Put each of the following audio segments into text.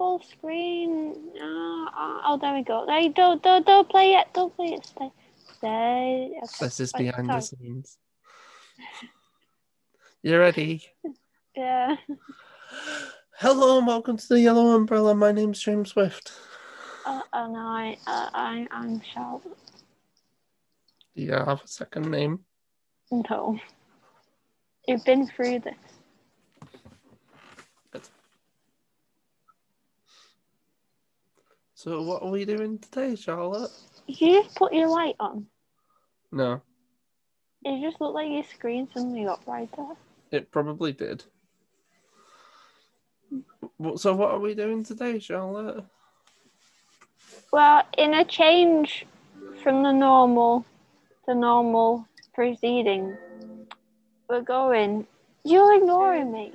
full screen? Uh, uh, oh, there we go. Hey, don't don't don't play it. Don't play it. Stay. Stay. Okay. This is Right, behind the scenes. You ready? Yeah. Hello and welcome to the Yellow Umbrella. My name's James Swift. Uh, and I uh, I I'm Charlotte. Do you have a second name? No. You've been through this. So what are we doing today, Charlotte? You just put your light on? No, It just looked like your screen suddenly got brighter. It probably did. So what are we doing today, Charlotte? Well, in a change from the normal, the normal proceeding, we're going. You're ignoring me.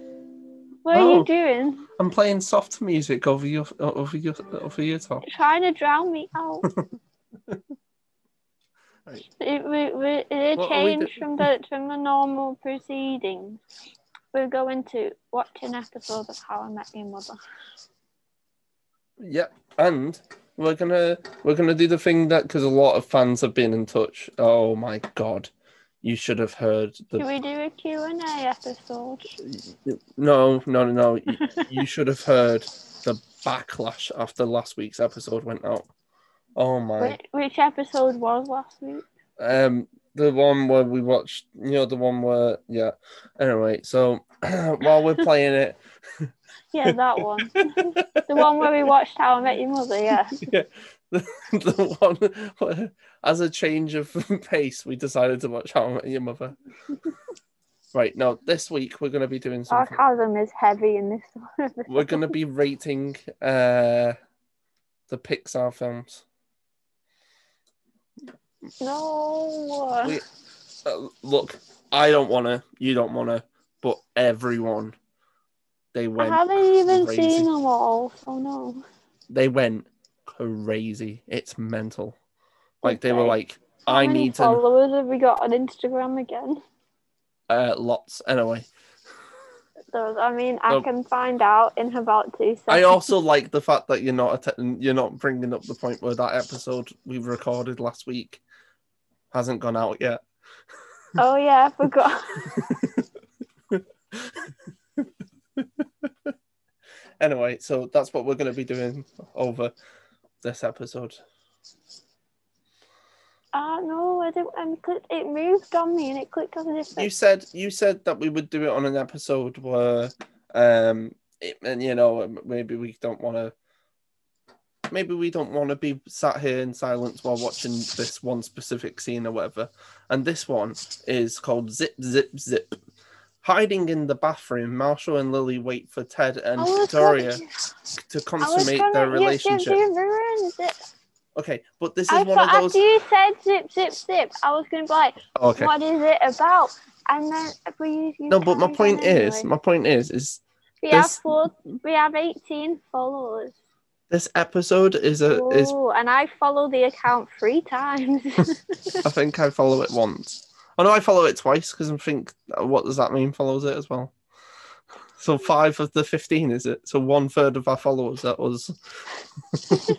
What are Oh. you doing? I'm playing soft music over your over your over your top. Trying to drown me out. Right. It, we, we, in a What are we change from the from the normal proceedings, we're going to watch an episode of How I Met Your Mother. Yep, and we're gonna we're gonna do the thing that because a lot of fans have been in touch. Oh my god, you should have heard Should the we do a Q&A episode? no no no no. you, you should have heard the backlash after last week's episode went out. Oh my, Which, which episode was last week? um, the one where we watched, you know, the one where yeah. Anyway, so while we're playing it, Yeah, that one. the one where we watched How I Met Your Mother, yeah. yeah, the, the one where, as a change of pace, we decided to watch How I Met Your Mother. right, now this week we're going to be doing something. Sarcasm is heavy in this one. We're going to be rating uh, the Pixar films. No. We- Uh, look, I don't want to, you don't want to, but everyone, they I went, haven't even crazy. seen them all, so no. they went crazy. It's mental. Like they were like, How I need to followers have we got on Instagram again? uh, lots. Anyway, Those, I mean, I Oh. can find out in about two seconds. I also like the fact that you're not att- you're not bringing up the point where that episode we recorded last week hasn't gone out yet. Oh yeah, I forgot. Anyway, so that's what we're going to be doing over this episode. Ah no, I didn't. I clicked, it moved on me and it clicked on a You said you said that we would do it on an episode where, um, it, and you know maybe we don't want to. Maybe we don't want to be sat here in silence while watching this one specific scene or whatever. And this one is called Zip Zip Zip. Hiding in the bathroom, Marshall and Lily wait for Ted and Victoria gonna- to consummate gonna- their relationship. you ruined it. Okay, but this is I one of those. after you said zip zip zip, I was gonna be like, oh, Okay. what is it about? And then we you, No, but my point is, my point is, is we have four, we have eighteen followers. This episode is a is Ooh, and I follow the account three times. I think I follow it once. Oh no, I follow it twice because I think uh, what does that mean? Follows it as well. So five of the fifteen is it? So one third of our followers that was.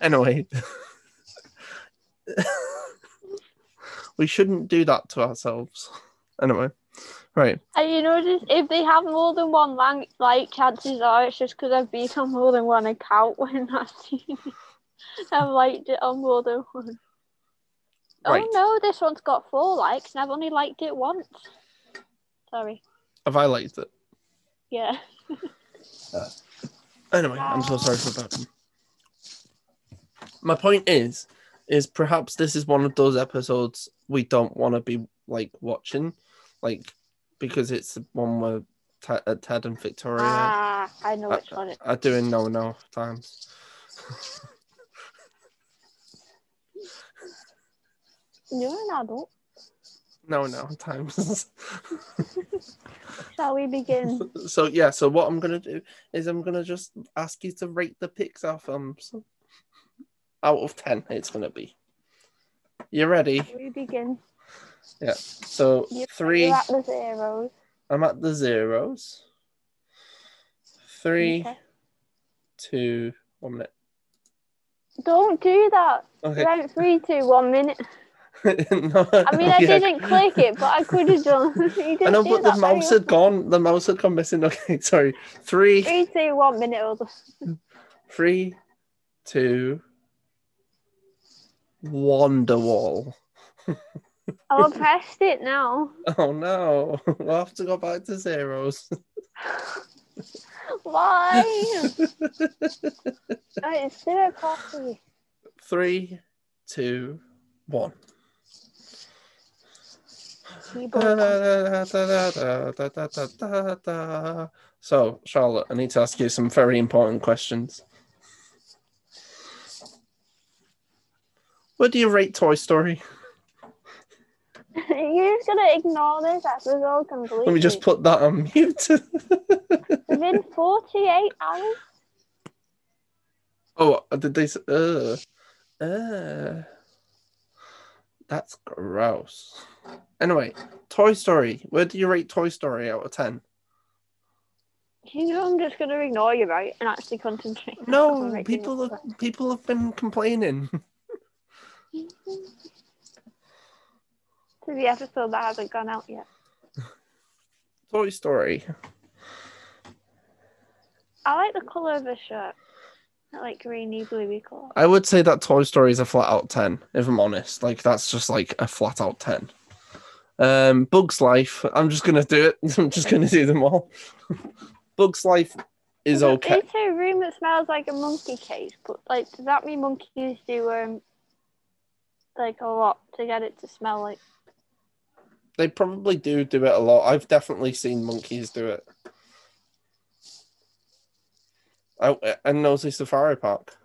anyway, we shouldn't do that to ourselves. Anyway, right. And you know, if they have more than one like, like chances are it's just because I've been on more than one account when I've seen it. I've liked it on more than one. Oh, right. Oh no, this one's got four likes and I've only liked it once. Sorry. Have I liked it? Yeah. Uh, anyway, I'm so sorry for that. My point is, is perhaps this is one of those episodes we don't want to be like watching, like because it's the one where Ted, uh, Ted and Victoria Ah, I know which one it are doing no no times. You're an adult. No, no, times. Shall we begin? so yeah, so what I'm gonna do is I'm gonna just ask you to rate the Pixar films out of ten. It's gonna be. You ready? Shall we begin? Yeah. So You- 3 You're at the zeros. I'm at the zeros. Three, Okay. two, one minute. Don't do that. Okay. Went three, two, one minute. no, I mean, I yeah. didn't click it, but I could have done. I know, but the mouse had gone. The mouse had gone missing. Okay, sorry. Three, Three, two, one minute. Older. three, two, Wonderwall. I pressed it now. Oh no, we'll have to go back to zeros. Why? Right, do it properly. Three, two, one. So, Charlotte, I need to ask you some very important questions. What do you rate Toy Story? You're just gonna ignore this episode completely. Let me just put that on mute. Within 48 hours. oh, did they? Uh, uh, that's gross. Anyway, Toy Story. Where do you rate Toy Story out of ten? You know, I'm just gonna ignore you, right? And actually concentrate. No, people have people have been complaining. To the episode that hasn't gone out yet. Toy Story. I like the colour of the shirt. I like greeny, bluey colour. I would say that Toy Story is a flat out 10, if I'm honest. Like, that's just like a flat out 10. Um, Bug's Life, I'm just going to do it. I'm just going to do them all. Bug's Life is okay. A room that smells like a monkey cage, but like, does that mean monkeys do um like a lot to get it to smell like? They probably do do it a lot. I've definitely seen monkeys do it. Oh, uh, and Knowsley Safari Park.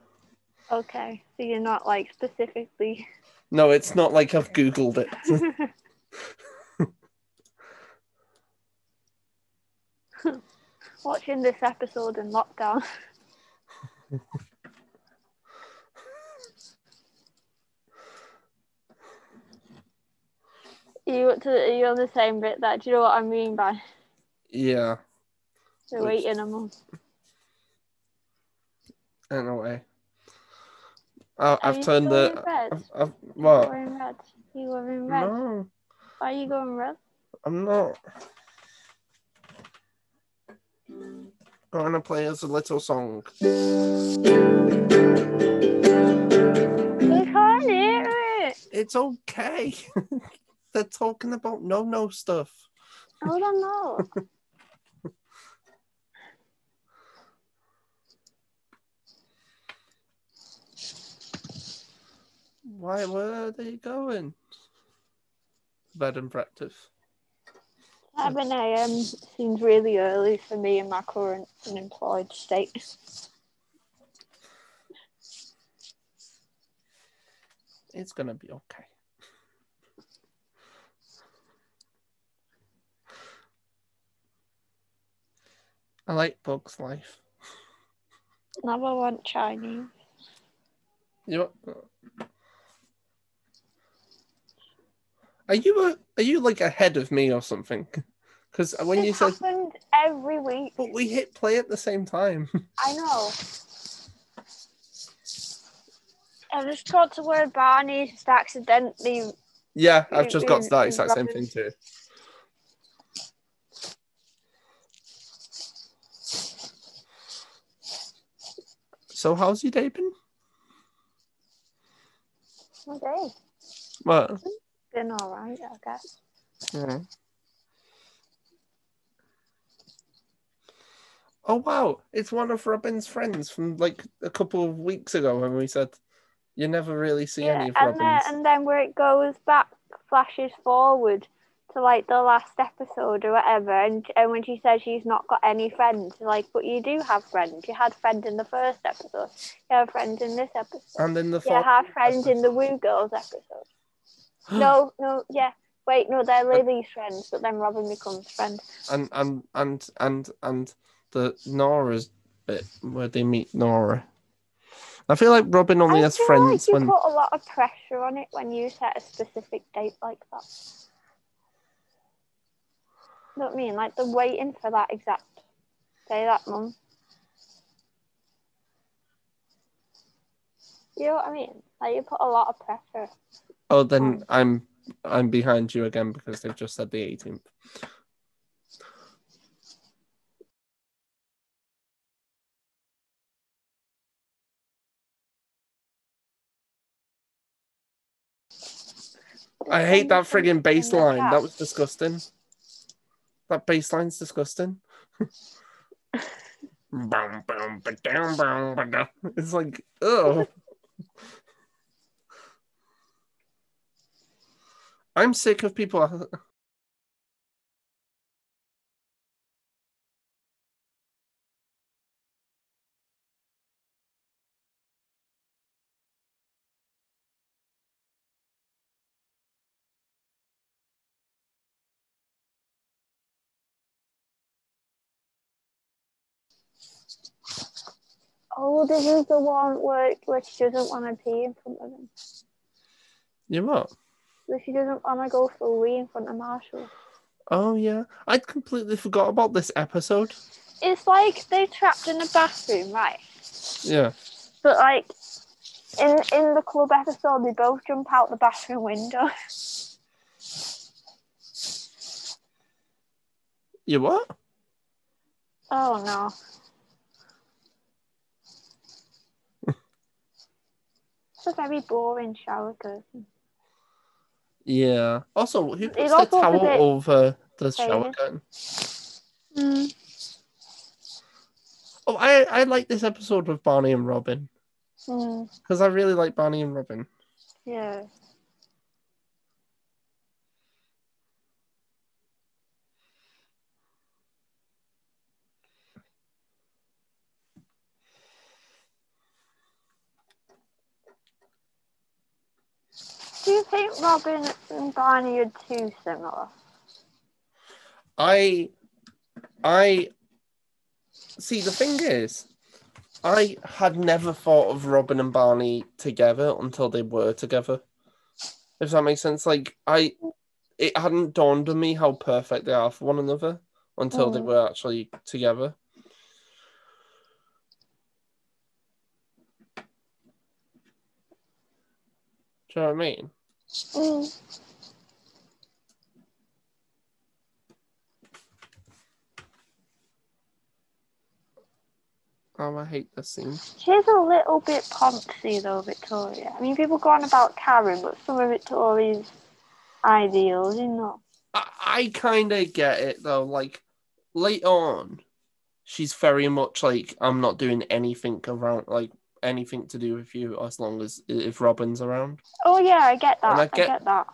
Okay, so you're not like specifically. No, it's not like I've Googled it. Watching this episode in lockdown. You to are you on the same bit that do you know what I mean by yeah, the Which- waiting a month? anyway. I, Are I've you turned still the. in red? I've, I've, You what? going red? You going red? No, Why are you going red? I'm not. I'm to play us a little song. We can't hear it. It's okay. They're talking about no no stuff. I don't know. Why where are they going? Bed and breakfast. 7 a.m. Um, seems really early for me in my current unemployed state. It's gonna be okay. I like Bug's Life. Never want Chinese. You are you a, are you like ahead of me or something? Because when you said, happened every week. but we hit play at the same time. I know. I just got to word Barney just accidentally. yeah, I've just got it- that exact same thing too. So how's your day been? Okay. What? Been alright, I guess. Yeah. Oh wow, it's one of Robin's friends from like a couple of weeks ago when we said you never really see Yeah, any of and then, and then where it goes back, flashes forward to like the last episode or whatever, and, and when she says she's not got any friends, like, but you do have friends. You had friends in the first episode. You have friends in this episode. And in the You have friends in the Woo Girls episode. No, no, yeah. Wait, no, they're Lily's friends, but then Robin becomes friend. and and and and and the Nora's bit where they meet Nora. I feel like Robin only I has friends like you when put a lot of pressure on it when you set a specific date like that. You know what I mean? Like the waiting for that exact day that month. You know what I mean? Like you put a lot of pressure. oh then I'm I'm behind you again because they've just said the 18th. I hate that frigging bass line. That was disgusting. That bass line's disgusting. Boom, boom, ba-dum, boom, ba-dum. It's like, oh. I'm sick of people. Oh, this is the one where, where she doesn't want to pee in front of him. You what? Where she doesn't want to go for a wee in front of Marshall. Oh yeah, I'd completely forgot about this episode. It's like they're trapped in a bathroom, right? Yeah. But like in in the club episode, they both jump out the bathroom window. You what? Oh no. It's a very boring shower curtain. Yeah. Also, who puts the also towel bit over the shower curtain? Mm. Oh, I I like this episode with Barney and Robin Mm. because I really like Barney and Robin. Yeah. Do you think Robin and Barney are too similar? I I see the thing is I had never thought of Robin and Barney together until they were together. If that makes sense. Like I it hadn't dawned on me how perfect they are for one another until they Mm. were actually together. Do you know what I mean? Mm. Oh, I hate this scene. She's a little bit poncy though, Victoria. I mean, people go on about Karen, but some of Victoria's ideals, you know. I, I kind of get it though. Like later on, she's very much like, I'm not doing anything around, like anything to do with you as long as if Robin's around. Oh yeah, I get that. I I get- get that.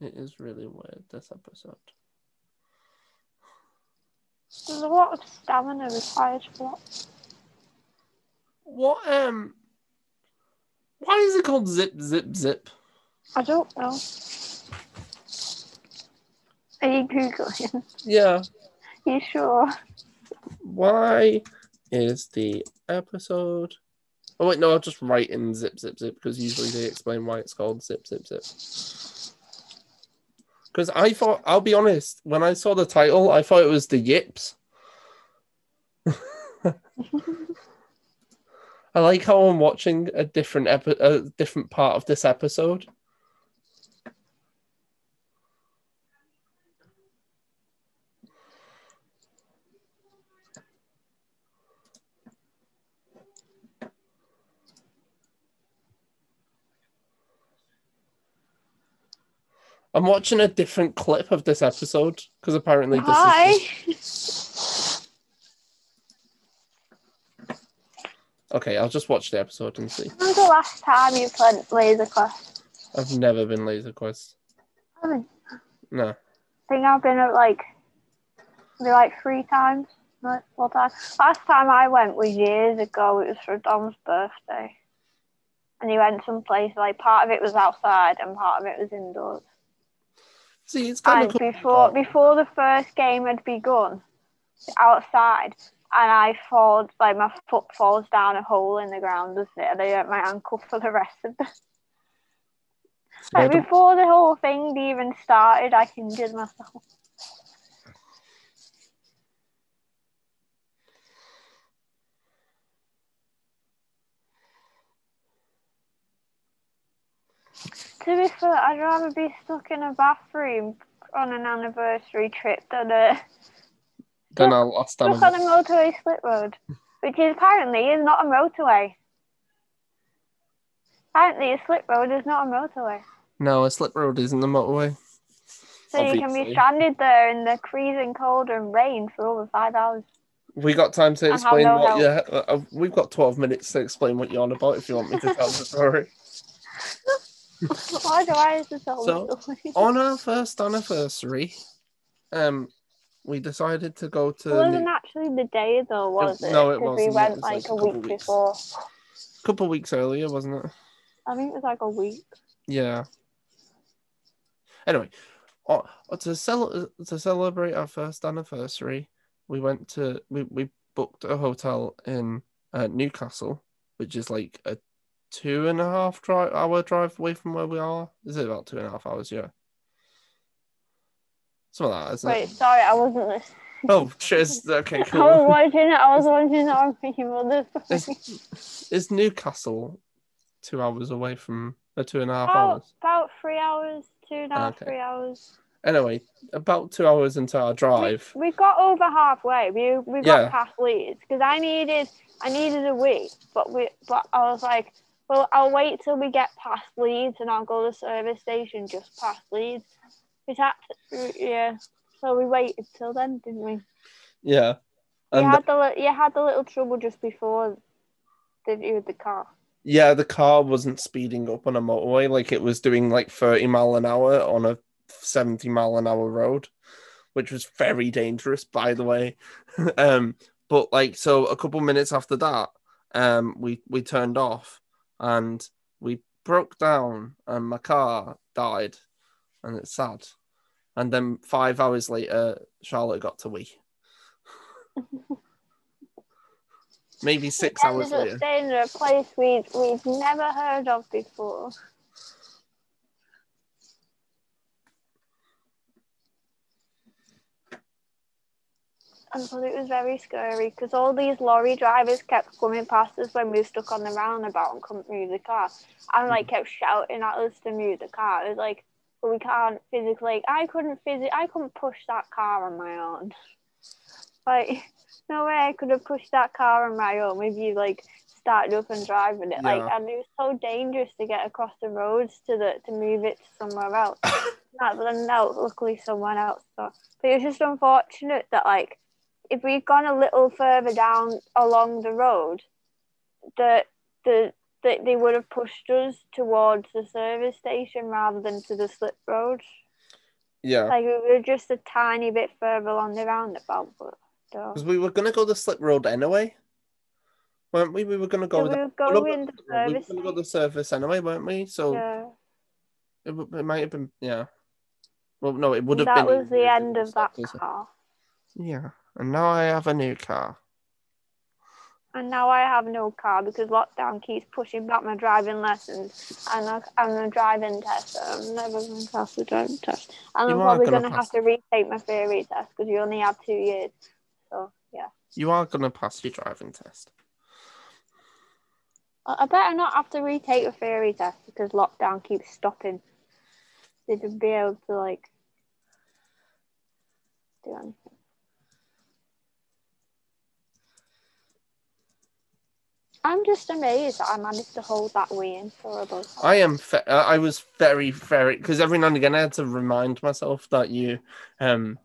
It is really weird this episode. There's a lot of stamina required for that. What um? Why is it called Zip Zip Zip? I don't know. Are you googling? Yeah. you sure? Why is the episode? Oh wait, no, I'll just write in Zip Zip Zip because usually they explain why it's called Zip Zip Zip. Because I thought, I'll be honest, when I saw the title, I thought it was the Yips. I like how I'm watching a different epi- a different part of this episode. I'm watching a different clip of this episode because apparently this Hi. is. Okay, I'll just watch the episode and see. When's the last time you played Laser Quest? I've never been Laser Quest. I think No. I've been at like maybe like three times. Right, well, last time I went was years ago. It was for Dom's birthday. And he went someplace, like, part of it was outside and part of it was indoors. See, it's kind And of before, before the first game had begun, outside, and I fall, like, my foot falls down a hole in the ground, doesn't it? And I hurt my ankle for the rest of the. Like, before the whole thing even started, I injured myself. To be fair, I'd rather be stuck in a bathroom on an anniversary trip than a our last stuck on a motorway slip road, which is apparently is not a motorway. Apparently, a slip road is not a motorway, No, a slip road isn't the motorway. so you can be stranded there in the freezing cold and rain for over five hours. We got time to explain no what help. you. Uh, uh, we've got twelve minutes to explain what you're on about. If you want me to tell the story. Why do I have to tell So, on our first anniversary, um, we decided to go to. It wasn't New- actually the day though, was it? no, it 'Cause we wasn't. It went was like, like a a week weeks. before. A couple weeks earlier, wasn't it? I think it was like a week. Yeah. Anyway, uh, to cel- to celebrate our first anniversary, we went to we, we booked a hotel in uh, Newcastle, which is like a two and a half drive hour drive away from where we are. Is it about two and a half hours? Yeah. Something like that, isn't Wait, it? sorry, I wasn't listening. Oh, cheers. Okay, I was cool. watching it. I was watching it mother's phone. Is, is Newcastle two hours away from uh, two and a half About, hours? about three hours, two and a half, Okay. three hours. Anyway, about two hours into our drive. We, we got over halfway. We we got Yeah. past Leeds because I needed I needed a week, but we but I was like, well, I'll wait till we get past Leeds and I'll go to the service station just past Leeds. We had yeah, so we waited till then, didn't we? Yeah. You had the you had the little trouble just before, didn't you, with the car? yeah, the car wasn't speeding up on a motorway like it was doing like 30 mile an hour on a 70 mile an hour road, which was very dangerous, by the way. um, but like so a couple minutes after that, um, we we turned off and we broke down and my car died, and it's sad. And then five hours later, Charlotte got to wee. Maybe six hours Ended up later. staying in a place we'd we'd never heard of before. And so it was very scary because all these lorry drivers kept coming past us when we were stuck on the roundabout and couldn't move the car. And like mm. kept shouting at us to move the car. It was like, but we can't physically. I couldn't physically. I couldn't push that car on my own. Like, no way I could have pushed that car on my own if you like started up and driving it. Like, and it was so dangerous to get across the roads to the to move it to somewhere else. Not but then no, luckily someone else. So, but it's just unfortunate that like if we'd gone a little further down along the road, that the that they would have pushed us towards the service station rather than to the slip road. Yeah. Like we were just a tiny bit further along the roundabout, but Because we were gonna go the slip road anyway, weren't we? We were gonna go. So we the- were going not the we were service gonna go the service anyway, weren't we? So yeah. it, it might have been yeah. Well, no, it would have that been. was the end of that car. Yeah, and now I have a new car. And now I have no car because lockdown keeps pushing back my driving lessons and I, and the driving test. I'm never going to pass the driving test. And You I'm probably going to have to retake my theory test because you only have two years. So yeah, You are gonna pass your driving test. I, better not have to retake the theory test because lockdown keeps stopping. They to be able to like do anything. I'm just amazed that I managed to hold that way in for about. I am. Fe- uh, I was very, very because every now and again I had to remind myself that you um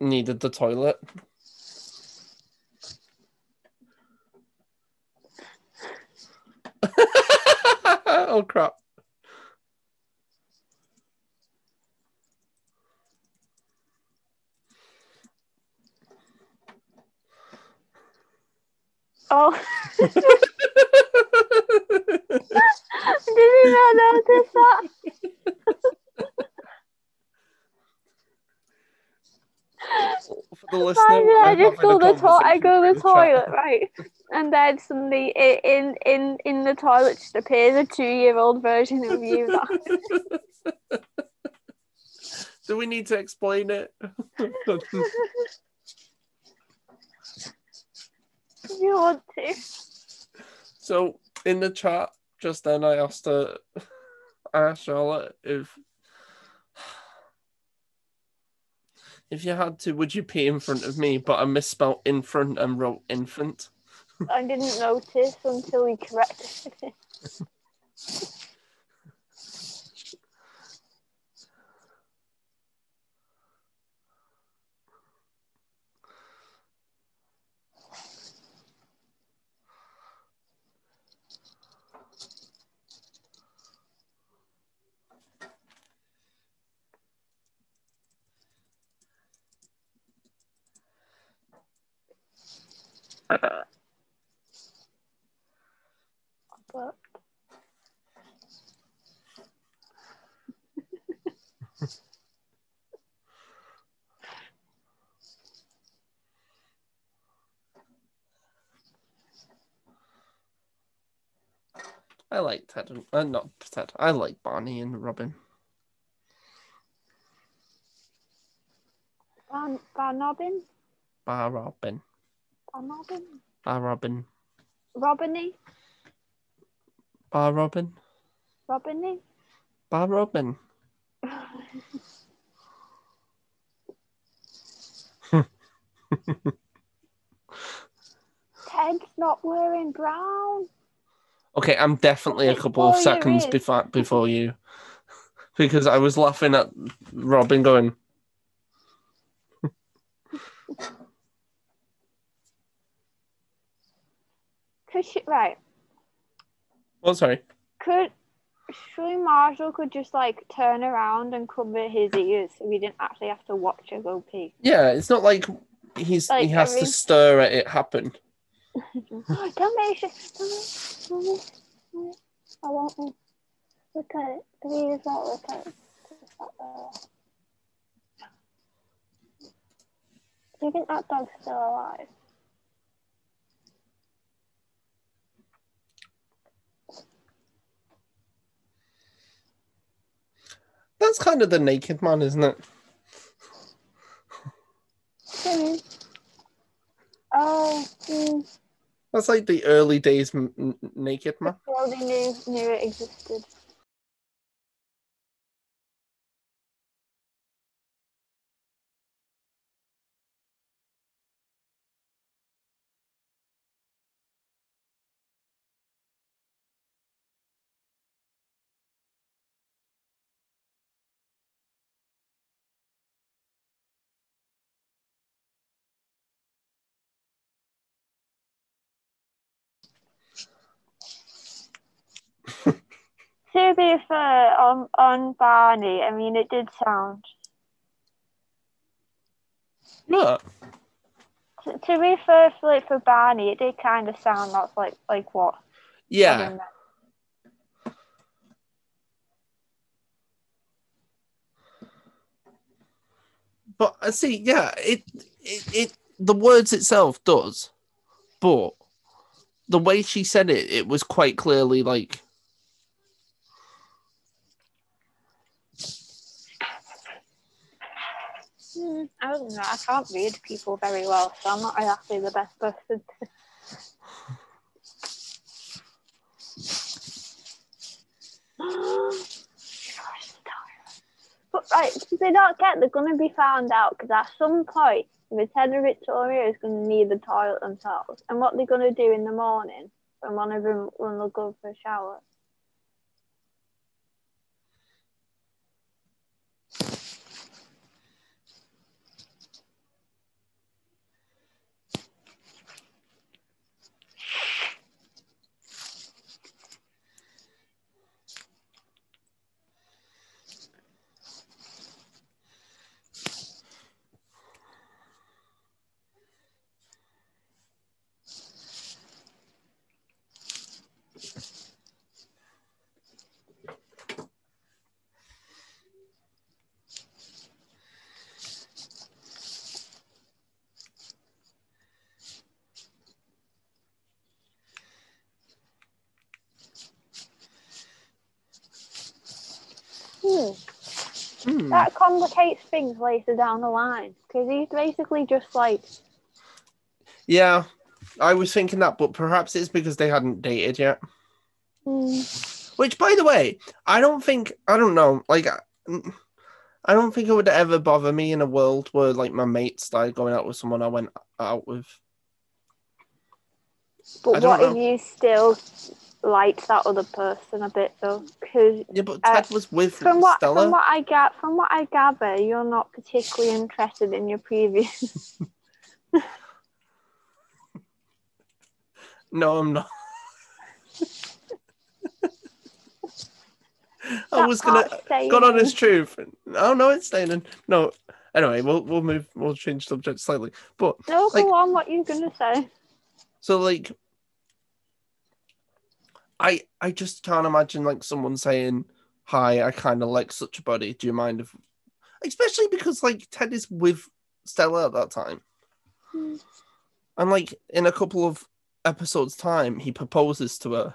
needed the toilet. oh crap! Oh, did you not notice that? For the listener, Imagine I just go the to- I go the chat. toilet, right? And then suddenly i- in in in the toilet just appears a two year old version of you. Do we need to explain it? you want to. so in the chat just then, I asked uh, her, I asked Charlotte if if you had to, would you pee in front of me? But I misspelled in front and wrote infant. I didn't notice until he corrected it. I like Ted and uh, not Ted. I like Barney and Robin. Van Van Robin, Bar Robin. Robin, Bar Robin. Robiny, Bar Robin. Robiny. Bar Robin. Ted's not wearing brown. Okay, I'm definitely a couple of seconds before before you, because I was laughing at Robin going. Could she right? Oh, sorry. Could surely Marshall could just like turn around and cover his ears so we didn't actually have to watch her go pee. Yeah, it's not like he's Like, he has every- to stir at it happen. don't make sure. Don't make, make, I won't look at it. Please don't look at it. Do you think that dog's still alive? That's kind of the naked man, isn't it? Oh. That's like the early days m- naked man. Well, they knew knew it existed. To be fair, on on Barney, I mean, it did sound. Yeah. To, to be fair, for, like, for Barney, it did kind of sound like like like what? Yeah. But I see, yeah, it, it it the words itself does, but the way she said it, it was quite clearly like Hmm, I don't know. I can't read people very well, so I'm not exactly the best person. To... but right, they don't get they're going to be found out because at some point, the Ted Victoria is going to need the toilet themselves, and what they're going to do in the morning when one of them when they'll go for a shower. Complicates things later down the line because he's basically just like Yeah, I was thinking that, but perhaps it's because they hadn't dated yet. mm, Which, by the way, I don't think I don't know. Like, I- don't think it would ever bother me in a world where like my mates started going out with someone I went out with. But what if you still liked that other person a bit though because Yeah, but Uh, Ted was with from what Stella. from what I get from what I gather you're not particularly interested in your previous No, I'm not. I was gonna got honest truth. Oh no, it's staying in. No. Anyway, we'll we'll move. We'll change subject slightly. But no like- go on what you gonna say So like I I just can't imagine like someone saying, Hi, I kinda like such a body. Do you mind if especially because like Ted is with Stella at that time. Hmm. And like in a couple of episodes time he proposes to her.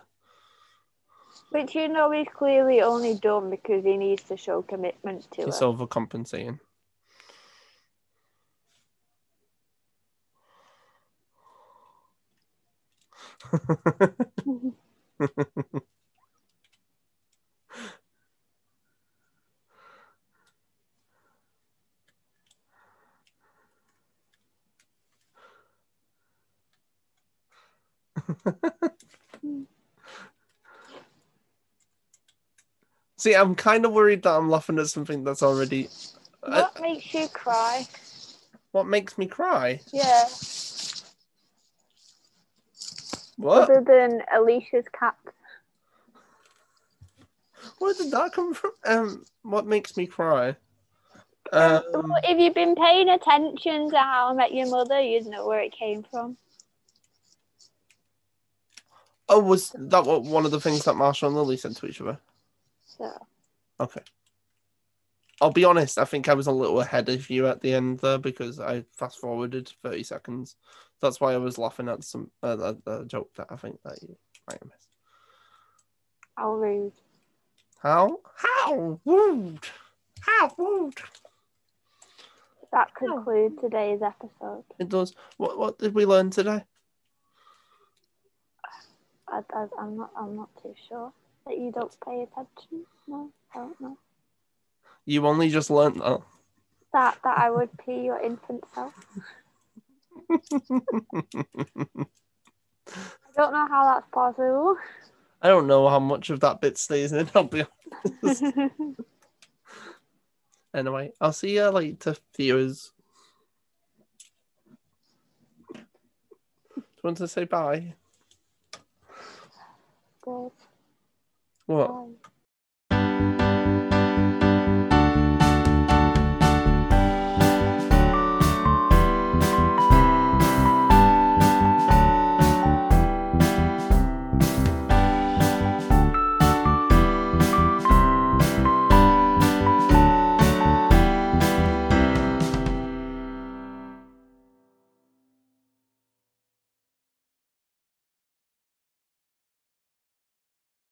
which you know he's clearly only done because he needs to show commitment to He's her overcompensating. See, I'm kind of worried that I'm laughing at something that's already. What uh, makes you cry what makes me cry? yeah What? other than Alicia's cat Where did that come from? Um, what makes me cry? Um, Well, if you've been paying attention to How I Met Your Mother, you'd know where it came from. oh, was that what one of the things that Marshall and Lily said to each other? So Okay. I'll be honest. I think I was a little ahead of you at the end there because I fast forwarded thirty seconds. That's why I was laughing at some uh, a, a joke that I think that you might have missed. how rude. How? How rude! How rude! That concludes today's episode. It does. What What did we learn today? I, I, I'm not. I'm not too sure that you don't pay attention. No, I don't know. You only just learned that. That that I would pee your infant self. I don't know how that's possible. I don't know how much of that bit stays in. It, I'll be honest. anyway, I'll see you later, viewers. Do you want to say bye? Good. What? Bye.